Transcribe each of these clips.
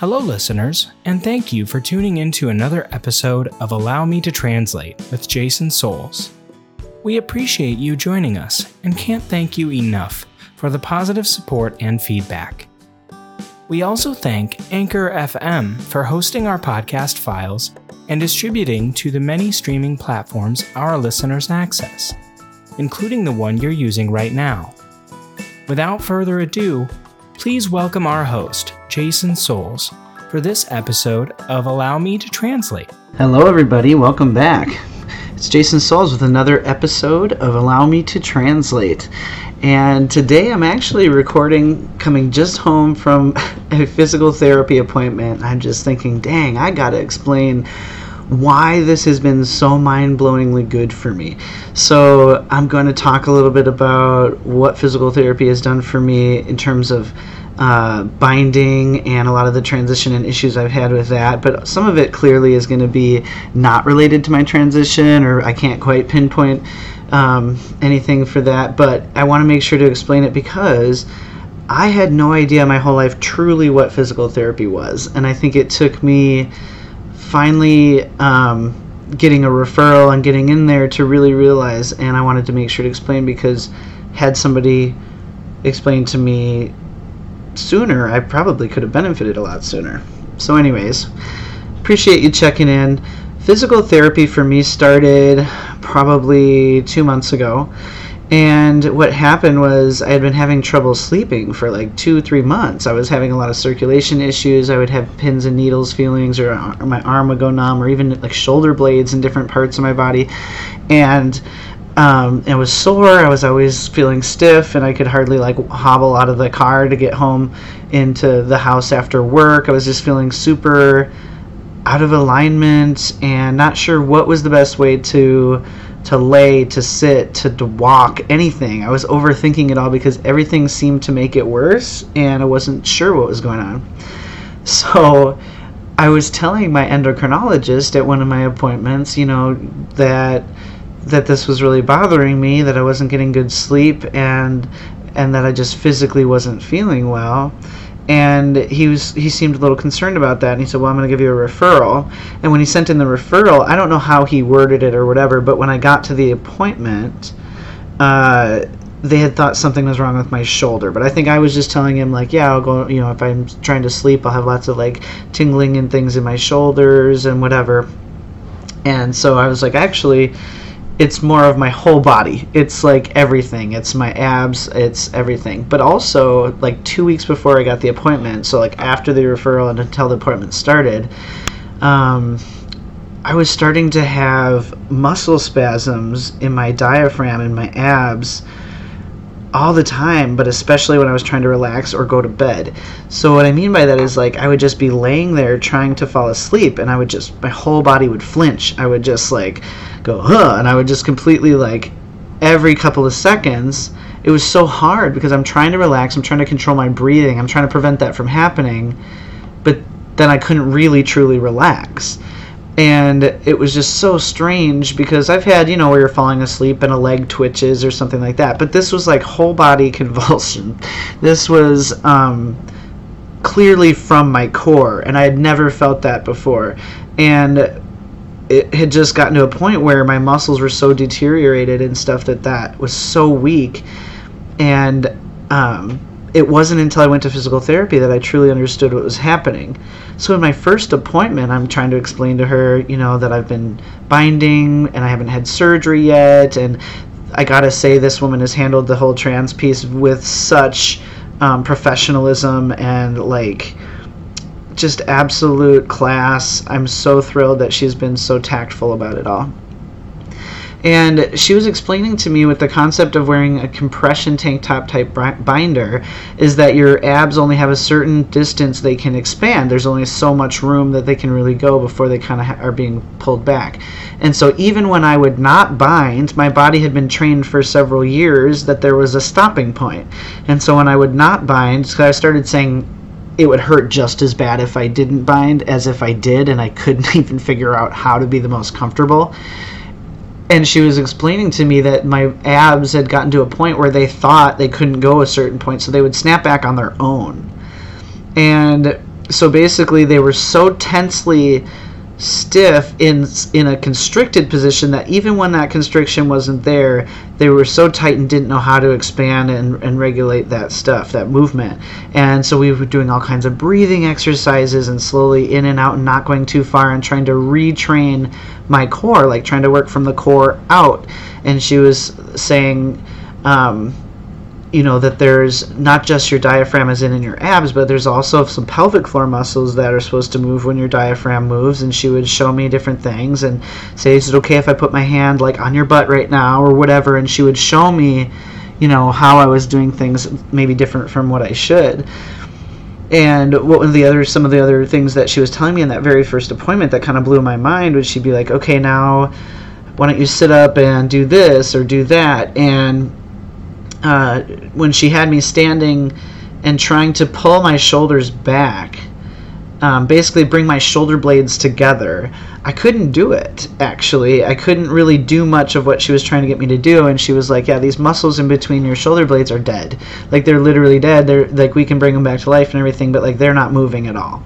Hello, listeners, and thank you for tuning in to another episode of Allow Me to Translate with Jason Souls. We appreciate you joining us and can't thank you enough for the positive support and feedback. We also thank Anchor FM for hosting our podcast files and distributing to the many streaming platforms our listeners access, including the one you're using right now. Without further ado, please welcome our host, Jason Souls, for this episode of Allow Me to Translate. Hello, everybody. Welcome back. It's Jason Souls with another episode of Allow Me to Translate. And today I'm actually recording coming just home from a physical therapy appointment. I'm just thinking, dang, I got to explain why this has been so mind blowingly good for me. So, I'm going to talk a little bit about what physical therapy has done for me in terms of uh, binding and a lot of the transition and issues I've had with that. But some of it clearly is going to be not related to my transition, or I can't quite pinpoint um, anything for that. But I want to make sure to explain it because. I had no idea my whole life truly what physical therapy was, and I think it took me finally um, getting a referral and getting in there to really realize. And I wanted to make sure to explain because had somebody explained to me sooner, I probably could have benefited a lot sooner. So, anyways, appreciate you checking in. Physical therapy for me started probably two months ago. And what happened was I had been having trouble sleeping for like two, three months. I was having a lot of circulation issues. I would have pins and needles feelings, or, uh, or my arm would go numb, or even like shoulder blades in different parts of my body. And um, was sore. I was always feeling stiff, and I could hardly like hobble out of the car to get home into the house after work. I was just feeling super out of alignment and not sure what was the best way to to lay, to sit, to, to walk, anything. I was overthinking it all because everything seemed to make it worse, and I wasn't sure what was going on. So I was telling my endocrinologist at one of my appointments, you know, that that this was really bothering me, that I wasn't getting good sleep, and and that I just physically wasn't feeling well. And he was he seemed a little concerned about that, and he said, "Well, I'm going to give you a referral." And when he sent in the referral, I don't know how he worded it or whatever, but when I got to the appointment, uh, they had thought something was wrong with my shoulder. But I think I was just telling him like, "Yeah, I'll go. You know, if I'm trying to sleep, I'll have lots of like tingling and things in my shoulders and whatever." And so I was like, actually it's more of my whole body. It's like everything. It's my abs, it's everything. But also, like two weeks before I got the appointment, so like after the referral and until the appointment started, um, I was starting to have muscle spasms in my diaphragm and my abs all the time, but especially when I was trying to relax or go to bed. So what I mean by that is like I would just be laying there trying to fall asleep and I would just my whole body would flinch. I would just like go huh and I would just completely like every couple of seconds it was so hard because I'm trying to relax, I'm trying to control my breathing, I'm trying to prevent that from happening, but then I couldn't really truly relax and it was just so strange because I've had, you know, where you're falling asleep and a leg twitches or something like that, but this was like whole body convulsion. This was um, clearly from my core, and I had never felt that before. And it had just gotten to a point where my muscles were so deteriorated and stuff that that was so weak. And um, it wasn't until I went to physical therapy that I truly understood what was happening. So in my first appointment, I'm trying to explain to her, you know, that I've been binding and I haven't had surgery yet, and I gotta say, this woman has handled the whole trans piece with such um, professionalism and like just absolute class. I'm so thrilled that she's been so tactful about it all. And she was explaining to me with the concept of wearing a compression tank top type binder is that your abs only have a certain distance they can expand. There's only so much room that they can really go before they kind of ha- are being pulled back. And so even when I would not bind, my body had been trained for several years that there was a stopping point. And so when I would not bind, so I started saying it would hurt just as bad if I didn't bind as if I did, and I couldn't even figure out how to be the most comfortable and she was explaining to me that my abs had gotten to a point where they thought they couldn't go a certain point, so they would snap back on their own. And so basically, they were so tensely stiff in in a constricted position that even when that constriction wasn't there, they were so tight and didn't know how to expand and, and regulate that stuff, that movement. And so we were doing all kinds of breathing exercises and slowly in and out and not going too far and trying to retrain my core, like trying to work from the core out. And she was saying, um, you know that there's not just your diaphragm is in in your abs but there's also some pelvic floor muscles that are supposed to move when your diaphragm moves. And she would show me different things and say is it okay if i put my hand like on your butt right now or whatever? And she would show me you know how i was doing things maybe different from what i should. And what were the other some of the other things that she was telling me in that very first appointment that kind of blew my mind was she'd be like okay now why don't you sit up and do this or do that? And uh, when she had me standing and trying to pull my shoulders back, um, basically bring my shoulder blades together. I couldn't do it, actually. I couldn't really do much of what she was trying to get me to do. And she was like, Yeah, these muscles in between your shoulder blades are dead. Like, they're literally dead. They're like, we can bring them back to life and everything, but like, they're not moving at all.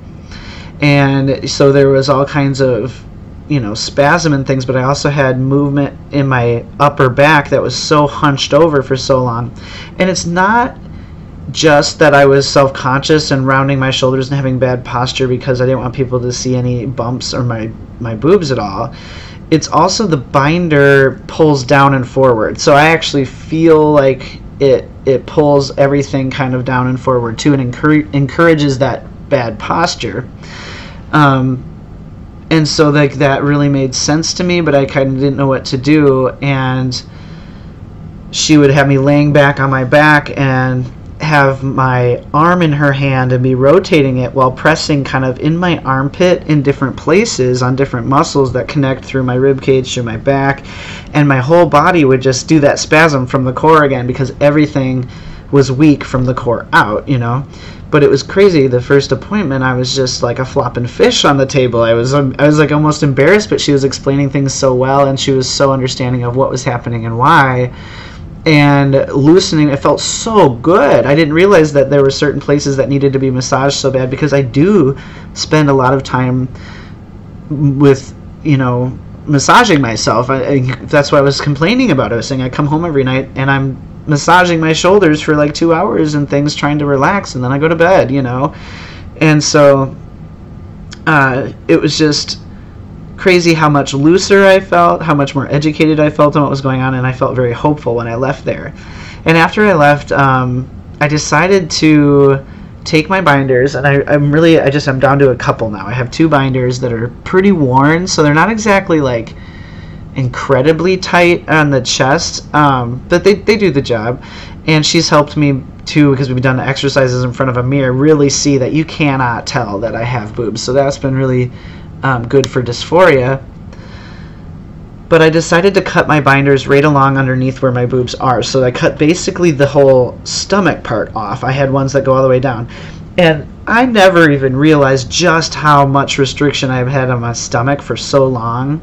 And so there was all kinds of you know spasm and things but i also had movement in my upper back that was so hunched over for so long. And it's not just that i was self-conscious and rounding my shoulders and having bad posture because i didn't want people to see any bumps or my my boobs at all. It's also the binder pulls down and forward. So i actually feel like it it pulls everything kind of down and forward too and encourage, encourages that bad posture. Um, and so like that really made sense to me but i kind of didn't know what to do and she would have me laying back on my back and have my arm in her hand and be rotating it while pressing kind of in my armpit in different places on different muscles that connect through my rib cage to my back and my whole body would just do that spasm from the core again because everything was weak from the core out you know but it was crazy. The first appointment, I was just like a flopping fish on the table. I was um, I was like almost embarrassed, but she was explaining things so well, and she was so understanding of what was happening and why. And loosening, it felt so good. I didn't realize that there were certain places that needed to be massaged so bad because I do spend a lot of time with, you know, massaging myself. I, I, that's why I was complaining about. it. I was saying I come home every night and I'm massaging my shoulders for like two hours and things, trying to relax, and then I go to bed, you know. And so uh, it was just crazy how much looser I felt, how much more educated I felt on what was going on, and I felt very hopeful when I left there. And after I left, um, I decided to take my binders, and I, I'm really, I just, I'm down to a couple now. I have two binders that are pretty worn, so they're not exactly like incredibly tight on the chest, um, but they, they do the job. And she's helped me too because we've done exercises in front of a mirror. Really see that you cannot tell that I have boobs, so that's been really um, good for dysphoria. But I decided to cut my binders right along underneath where my boobs are, so I cut basically the whole stomach part off. I had ones that go all the way down, and I never even realized just how much restriction I've had on my stomach for so long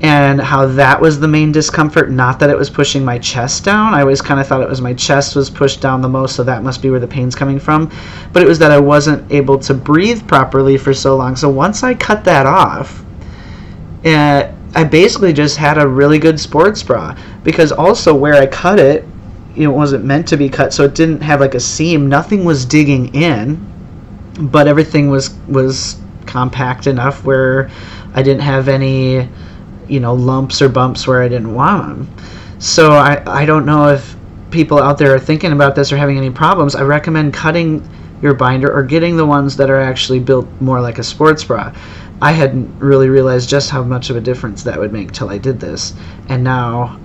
and how that was the main discomfort not that it was pushing my chest down. I always kind of thought it was my chest was pushed down the most so that must be where the pain's coming from. But it was that i wasn't able to breathe properly for so long. So once i cut that off uh, i basically just had a really good sports bra. Because also where i cut it it wasn't meant to be cut so it didn't have like a seam. Nothing was digging in but everything was was compact enough where i didn't have any you know lumps or bumps where I didn't want them. So I I don't know if people out there are thinking about this or having any problems. I recommend cutting your binder or getting the ones that are actually built more like a sports bra. I hadn't really realized just how much of a difference that would make till I did this, and now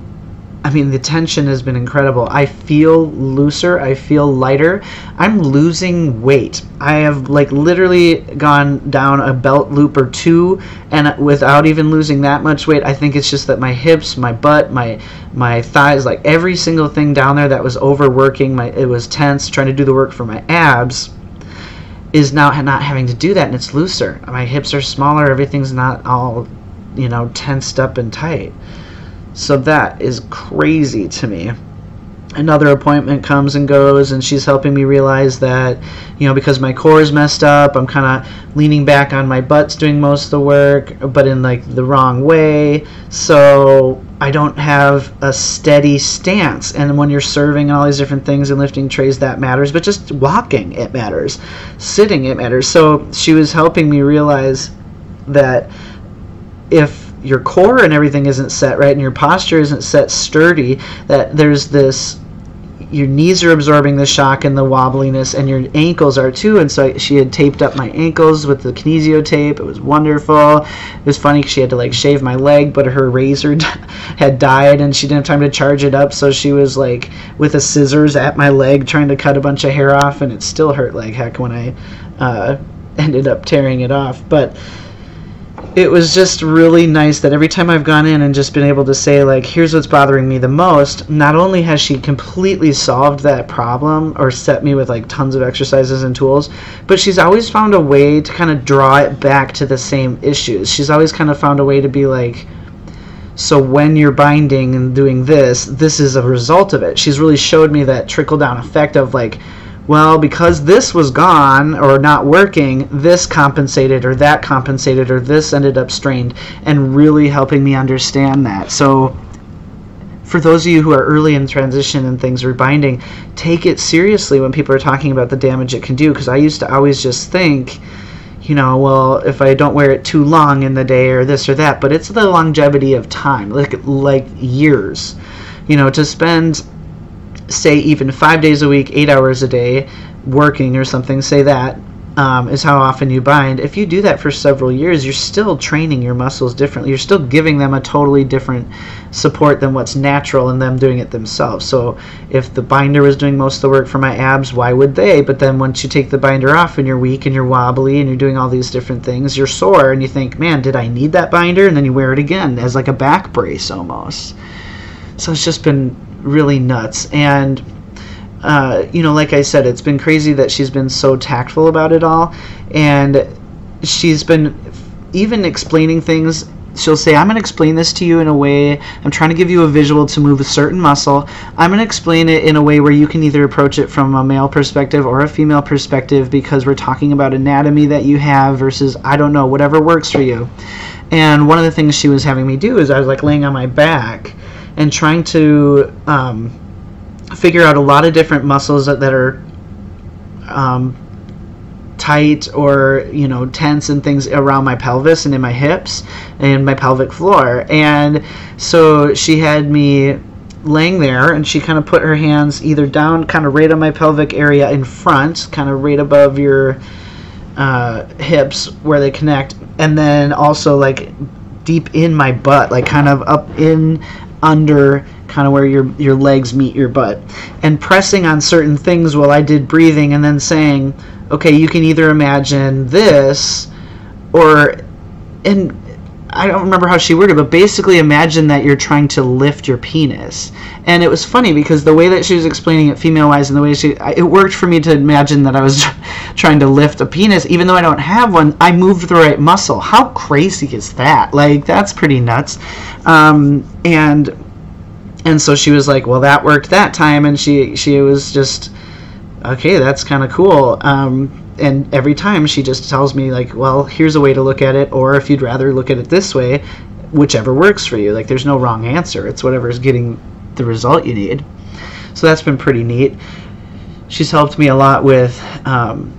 I mean, the tension has been incredible. I feel looser. I feel lighter. I'm losing weight. I have like literally gone down a belt loop or two, and without even losing that much weight. I think it's just that my hips, my butt, my my thighs, like every single thing down there that was overworking, my it was tense, trying to do the work for my abs, is now not having to do that, and it's looser. My hips are smaller. Everything's not all, you know, tensed up and tight. So that is crazy to me. another appointment comes and goes and she's helping me realize that you know because my core is messed up i'm kind of leaning back on my butt's doing most of the work but in like the wrong way. So i don't have a steady stance. And when you're serving all these different things and lifting trays that matters but just walking it matters. Sitting it matters. So she was helping me realize that if your core and everything isn't set right and your posture isn't set sturdy that there's this your knees are absorbing the shock and the wobbliness and your ankles are too. And so she had taped up my ankles with the kinesio tape it was wonderful. It was funny because she had to like shave my leg but her razor had died and she didn't have time to charge it up. So she was like with a scissors at my leg trying to cut a bunch of hair off and it still hurt like heck when i uh, ended up tearing it off. But it was just really nice that every time I've gone in and just been able to say, like, here's what's bothering me the most, not only has she completely solved that problem or set me with like tons of exercises and tools, but she's always found a way to kind of draw it back to the same issues. She's always kind of found a way to be like, so when you're binding and doing this, this is a result of it. She's really showed me that trickle down effect of like, well, because this was gone or not working, this compensated or that compensated or this ended up strained, and really helping me understand that. So, for those of you who are early in transition and things rebinding, take it seriously when people are talking about the damage it can do. Because I used to always just think, you know, well, if I don't wear it too long in the day or this or that, but it's the longevity of time, like like years. You know, to spend say even five days a week, eight hours a day, working or something, say that um, is how often you bind. If you do that for several years, you're still training your muscles differently. You're still giving them a totally different support than what's natural in them doing it themselves. So if the binder was doing most of the work for my abs, why would they? But then once you take the binder off and you're weak and you're wobbly and you're doing all these different things, you're sore and you think, man, did I need that binder? And then you wear it again as like a back brace almost. So it's just been really nuts. And uh, you know, like I said, it's been crazy that she's been so tactful about it all, and she's been even explaining things. She'll say, I'm going to explain this to you in a way, I'm trying to give you a visual to move a certain muscle. I'm going to explain it in a way where you can either approach it from a male perspective or a female perspective because we're talking about anatomy that you have versus, I don't know, whatever works for you. And one of the things she was having me do is I was like laying on my back and trying to um, figure out a lot of different muscles that, that are um, tight or you know tense and things around my pelvis and in my hips and my pelvic floor. And so she had me laying there and she kind of put her hands either down kind of right on my pelvic area in front kind of right above your uh, hips where they connect and then also like deep in my butt like kind of up in under kind of where your your legs meet your butt. And pressing on certain things while I did breathing and then saying okay you can either imagine this or and I don't remember how she worded, but basically imagine that you're trying to lift your penis. And it was funny because the way that she was explaining it female wise and the way she, it worked for me to imagine that I was trying to lift a penis, even though I don't have one. I moved the right muscle. How crazy is that? Like, that's pretty nuts. Um, and, and so she was like, well, that worked that time. And she, she was just, okay, that's kind of cool. Um, and every time she just tells me like well here's a way to look at it or if you'd rather look at it this way whichever works for you like there's no wrong answer it's whatever is getting the result you need so that's been pretty neat she's helped me a lot with um,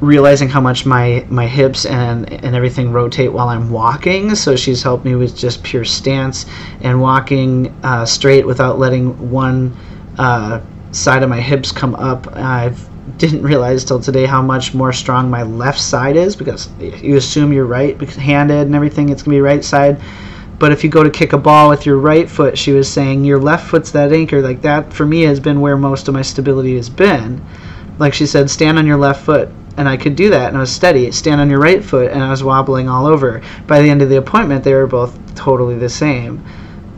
realizing how much my my hips and and everything rotate while I'm walking. So she's helped me with just pure stance and walking uh, straight without letting one uh, side of my hips come up. I've didn't realize till today how much more strong my left side is because you assume you're right handed and everything it's going to be right side. But if you go to kick a ball with your right foot she was saying your left foot's that anchor. Like that for me has been where most of my stability has been. Like she said stand on your left foot. And I could do that and I was steady. Stand on your right foot and I was wobbling all over. By the end of the appointment they were both totally the same.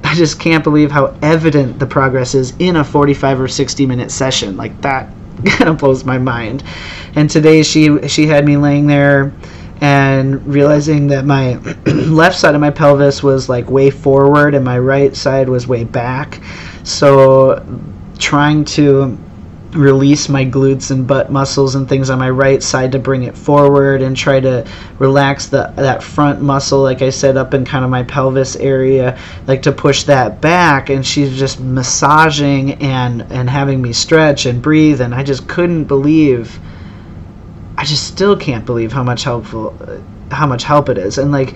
I just can't believe how evident the progress is in a 45 or 60 minute session. Like that kind of blows my mind. And today she she had me laying there and realizing that my left side of my pelvis was like way forward and my right side was way back. So trying to release my glutes and butt muscles and things on my right side to bring it forward and try to relax the that front muscle like I said up in kind of my pelvis area like to push that back. And she's just massaging and and having me stretch and breathe. And I just couldn't believe I just still can't believe how much helpful how much help it is. And like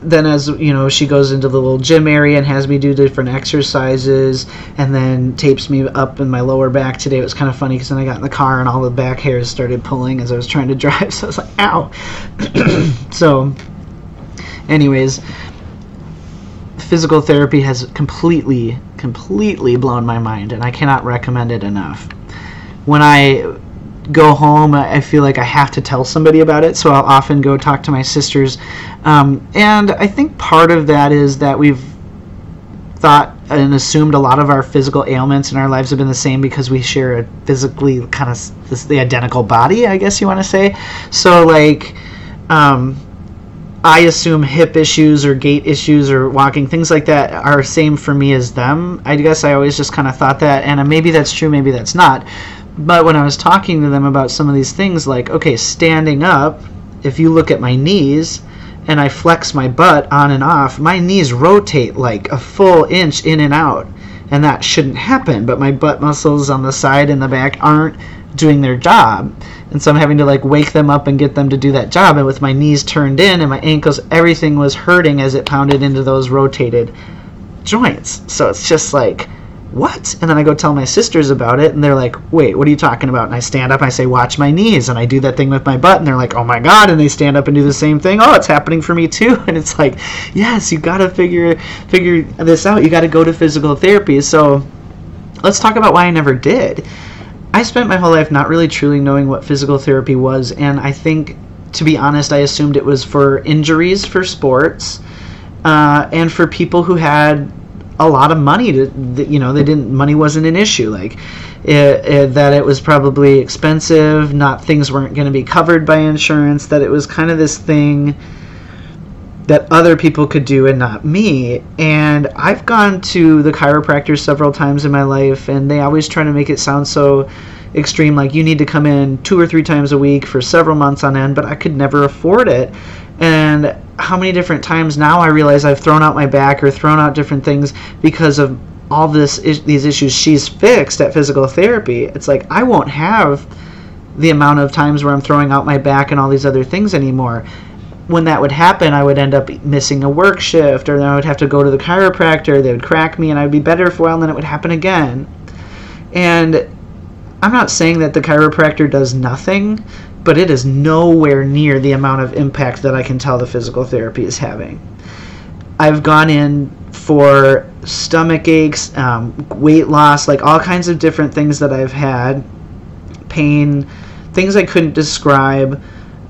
then as you know she goes into the little gym area and has me do different exercises and then tapes me up in my lower back. Today it was kind of funny because then i got in the car and all the back hairs started pulling as i was trying to drive so i was like ow. So anyways physical therapy has completely completely blown my mind and i cannot recommend it enough. When i go home, I feel like I have to tell somebody about it. So I'll often go talk to my sisters. Um, and I think part of that is that we've thought and assumed a lot of our physical ailments in our lives have been the same because we share a physically kind of this, the identical body, I guess you want to say. So, like, um, I assume hip issues or gait issues or walking things like that are same for me as them. I guess I always just kind of thought that, and maybe that's true, maybe that's not. But when I was talking to them about some of these things, like, okay, standing up, if you look at my knees and I flex my butt on and off, my knees rotate like a full inch in and out. And that shouldn't happen, but my butt muscles on the side and the back aren't doing their job. And so I'm having to like wake them up and get them to do that job. And with my knees turned in and my ankles, everything was hurting as it pounded into those rotated joints. So it's just like, what? And then I go tell my sisters about it, and they're like, wait, what are you talking about? And I stand up, and I say, watch my knees, and I do that thing with my butt, and they're like, oh my god, and they stand up and do the same thing. Oh, it's happening for me too. And it's like, yes, you got to figure figure this out. You got to go to physical therapy. So let's talk about why I never did. I spent my whole life not really truly knowing what physical therapy was, and I think, to be honest, I assumed it was for injuries for sports. Uh, and for people who had a lot of money to you know they didn't money wasn't an issue like it, it, that it was probably expensive not things weren't going to be covered by insurance that it was kind of this thing that other people could do and not me. And i've gone to the chiropractor several times in my life and they always try to make it sound so extreme like you need to come in two or three times a week for several months on end but i could never afford it. And how many different times now I realize I've thrown out my back or thrown out different things because of all this these issues she's fixed at physical therapy. It's like I won't have the amount of times where I'm throwing out my back and all these other things anymore. When that would happen, I would end up missing a work shift, or then I would have to go to the chiropractor. They would crack me, and I'd be better for a while, and then it would happen again. And I'm not saying that the chiropractor does nothing, but it is nowhere near the amount of impact that I can tell the physical therapy is having. I've gone in for stomach aches, um, weight loss, like all kinds of different things that I've had, pain, things I couldn't describe,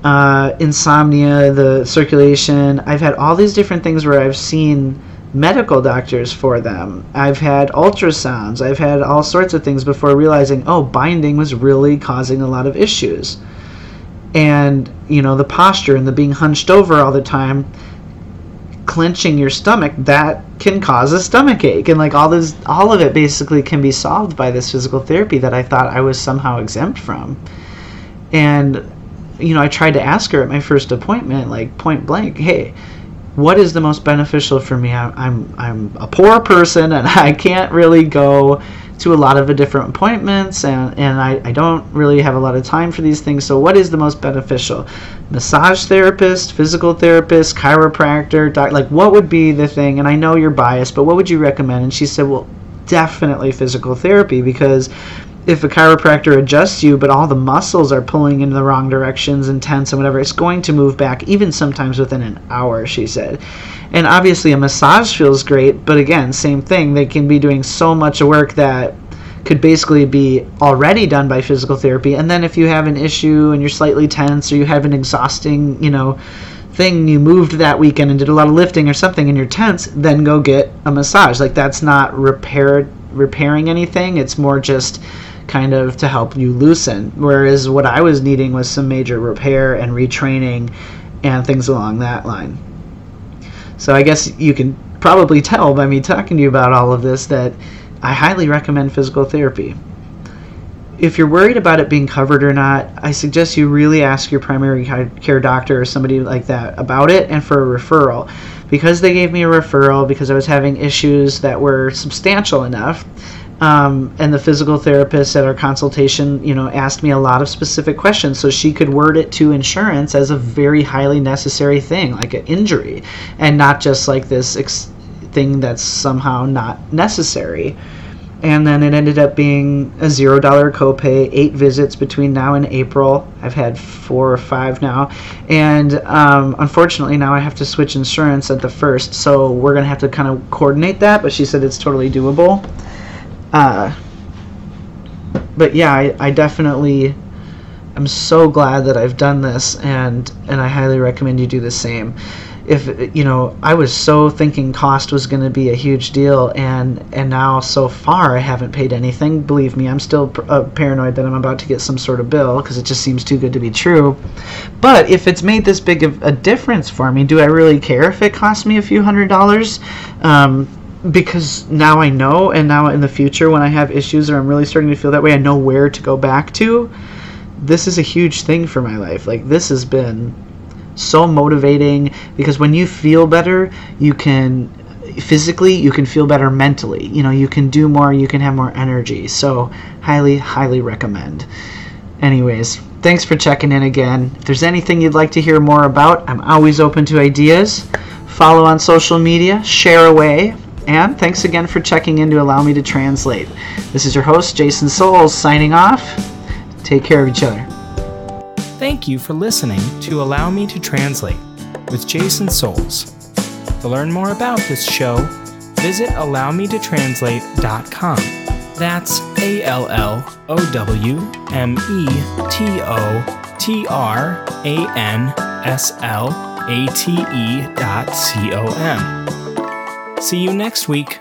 uh, insomnia, the circulation. I've had all these different things where I've seen medical doctors for them. I've had ultrasounds. I've had all sorts of things before realizing, oh, binding was really causing a lot of issues and you know the posture and the being hunched over all the time clenching your stomach that can cause a stomach ache. And like all this all of it basically can be solved by this physical therapy that I thought I was somehow exempt from. And you know I tried to ask her at my first appointment like point blank hey what is the most beneficial for me? I'm I'm, I'm a poor person and I can't really go to a lot of different appointments and, and I, I don't really have a lot of time for these things. So what is the most beneficial? Massage therapist, physical therapist, chiropractor, doc, like what would be the thing? And I know you're biased, but what would you recommend? And she said, well, definitely physical therapy because if a chiropractor adjusts you, but all the muscles are pulling in the wrong directions and tense and whatever, it's going to move back, even sometimes within an hour, she said. And obviously, a massage feels great, but again, same thing. They can be doing so much work that could basically be already done by physical therapy. And then if you have an issue and you're slightly tense or you have an exhausting, you know, thing you moved that weekend and did a lot of lifting or something and you're tense, then go get a massage. Like that's not repair repairing anything. It's more just kind of to help you loosen. Whereas what I was needing was some major repair and retraining and things along that line. So I guess you can probably tell by me talking to you about all of this that I highly recommend physical therapy. If you're worried about it being covered or not, I suggest you really ask your primary care doctor or somebody like that about it and for a referral. Because they gave me a referral because I was having issues that were substantial enough, um, and the physical therapist at our consultation, you know, asked me a lot of specific questions so she could word it to insurance as a very highly necessary thing, like an injury, and not just like this ex- thing that's somehow not necessary. And then it ended up being a zero dollar copay, eight visits between now and April. I've had four or five now. And um, unfortunately, now I have to switch insurance at the first. So we're going to have to kind of coordinate that. But she said it's totally doable. Uh, but yeah, I, I definitely am so glad that I've done this, and and I highly recommend you do the same. If you know, I was so thinking cost was going to be a huge deal, and and now so far I haven't paid anything. Believe me, I'm still uh, paranoid that I'm about to get some sort of bill because it just seems too good to be true. But if it's made this big of a difference for me, do I really care if it costs me a few hundred dollars? Um, because now I know, and now in the future when I have issues or I'm really starting to feel that way, I know where to go back to. This is a huge thing for my life. Like, this has been so motivating because when you feel better, you can physically, you can feel better mentally. You know, you can do more, you can have more energy. So, highly, highly recommend. Anyways, thanks for checking in again. If there's anything you'd like to hear more about, I'm always open to ideas. Follow on social media, share away, and thanks again for checking in to allow me to translate. This is your host, Jason Souls, signing off. Take care of each other. Thank you for listening to Allow Me to Translate with Jason Souls. To learn more about this show, visit allowmetotranslate.com. That's A L L O W M E T O T R A N S L A T E dot C O M. See you next week.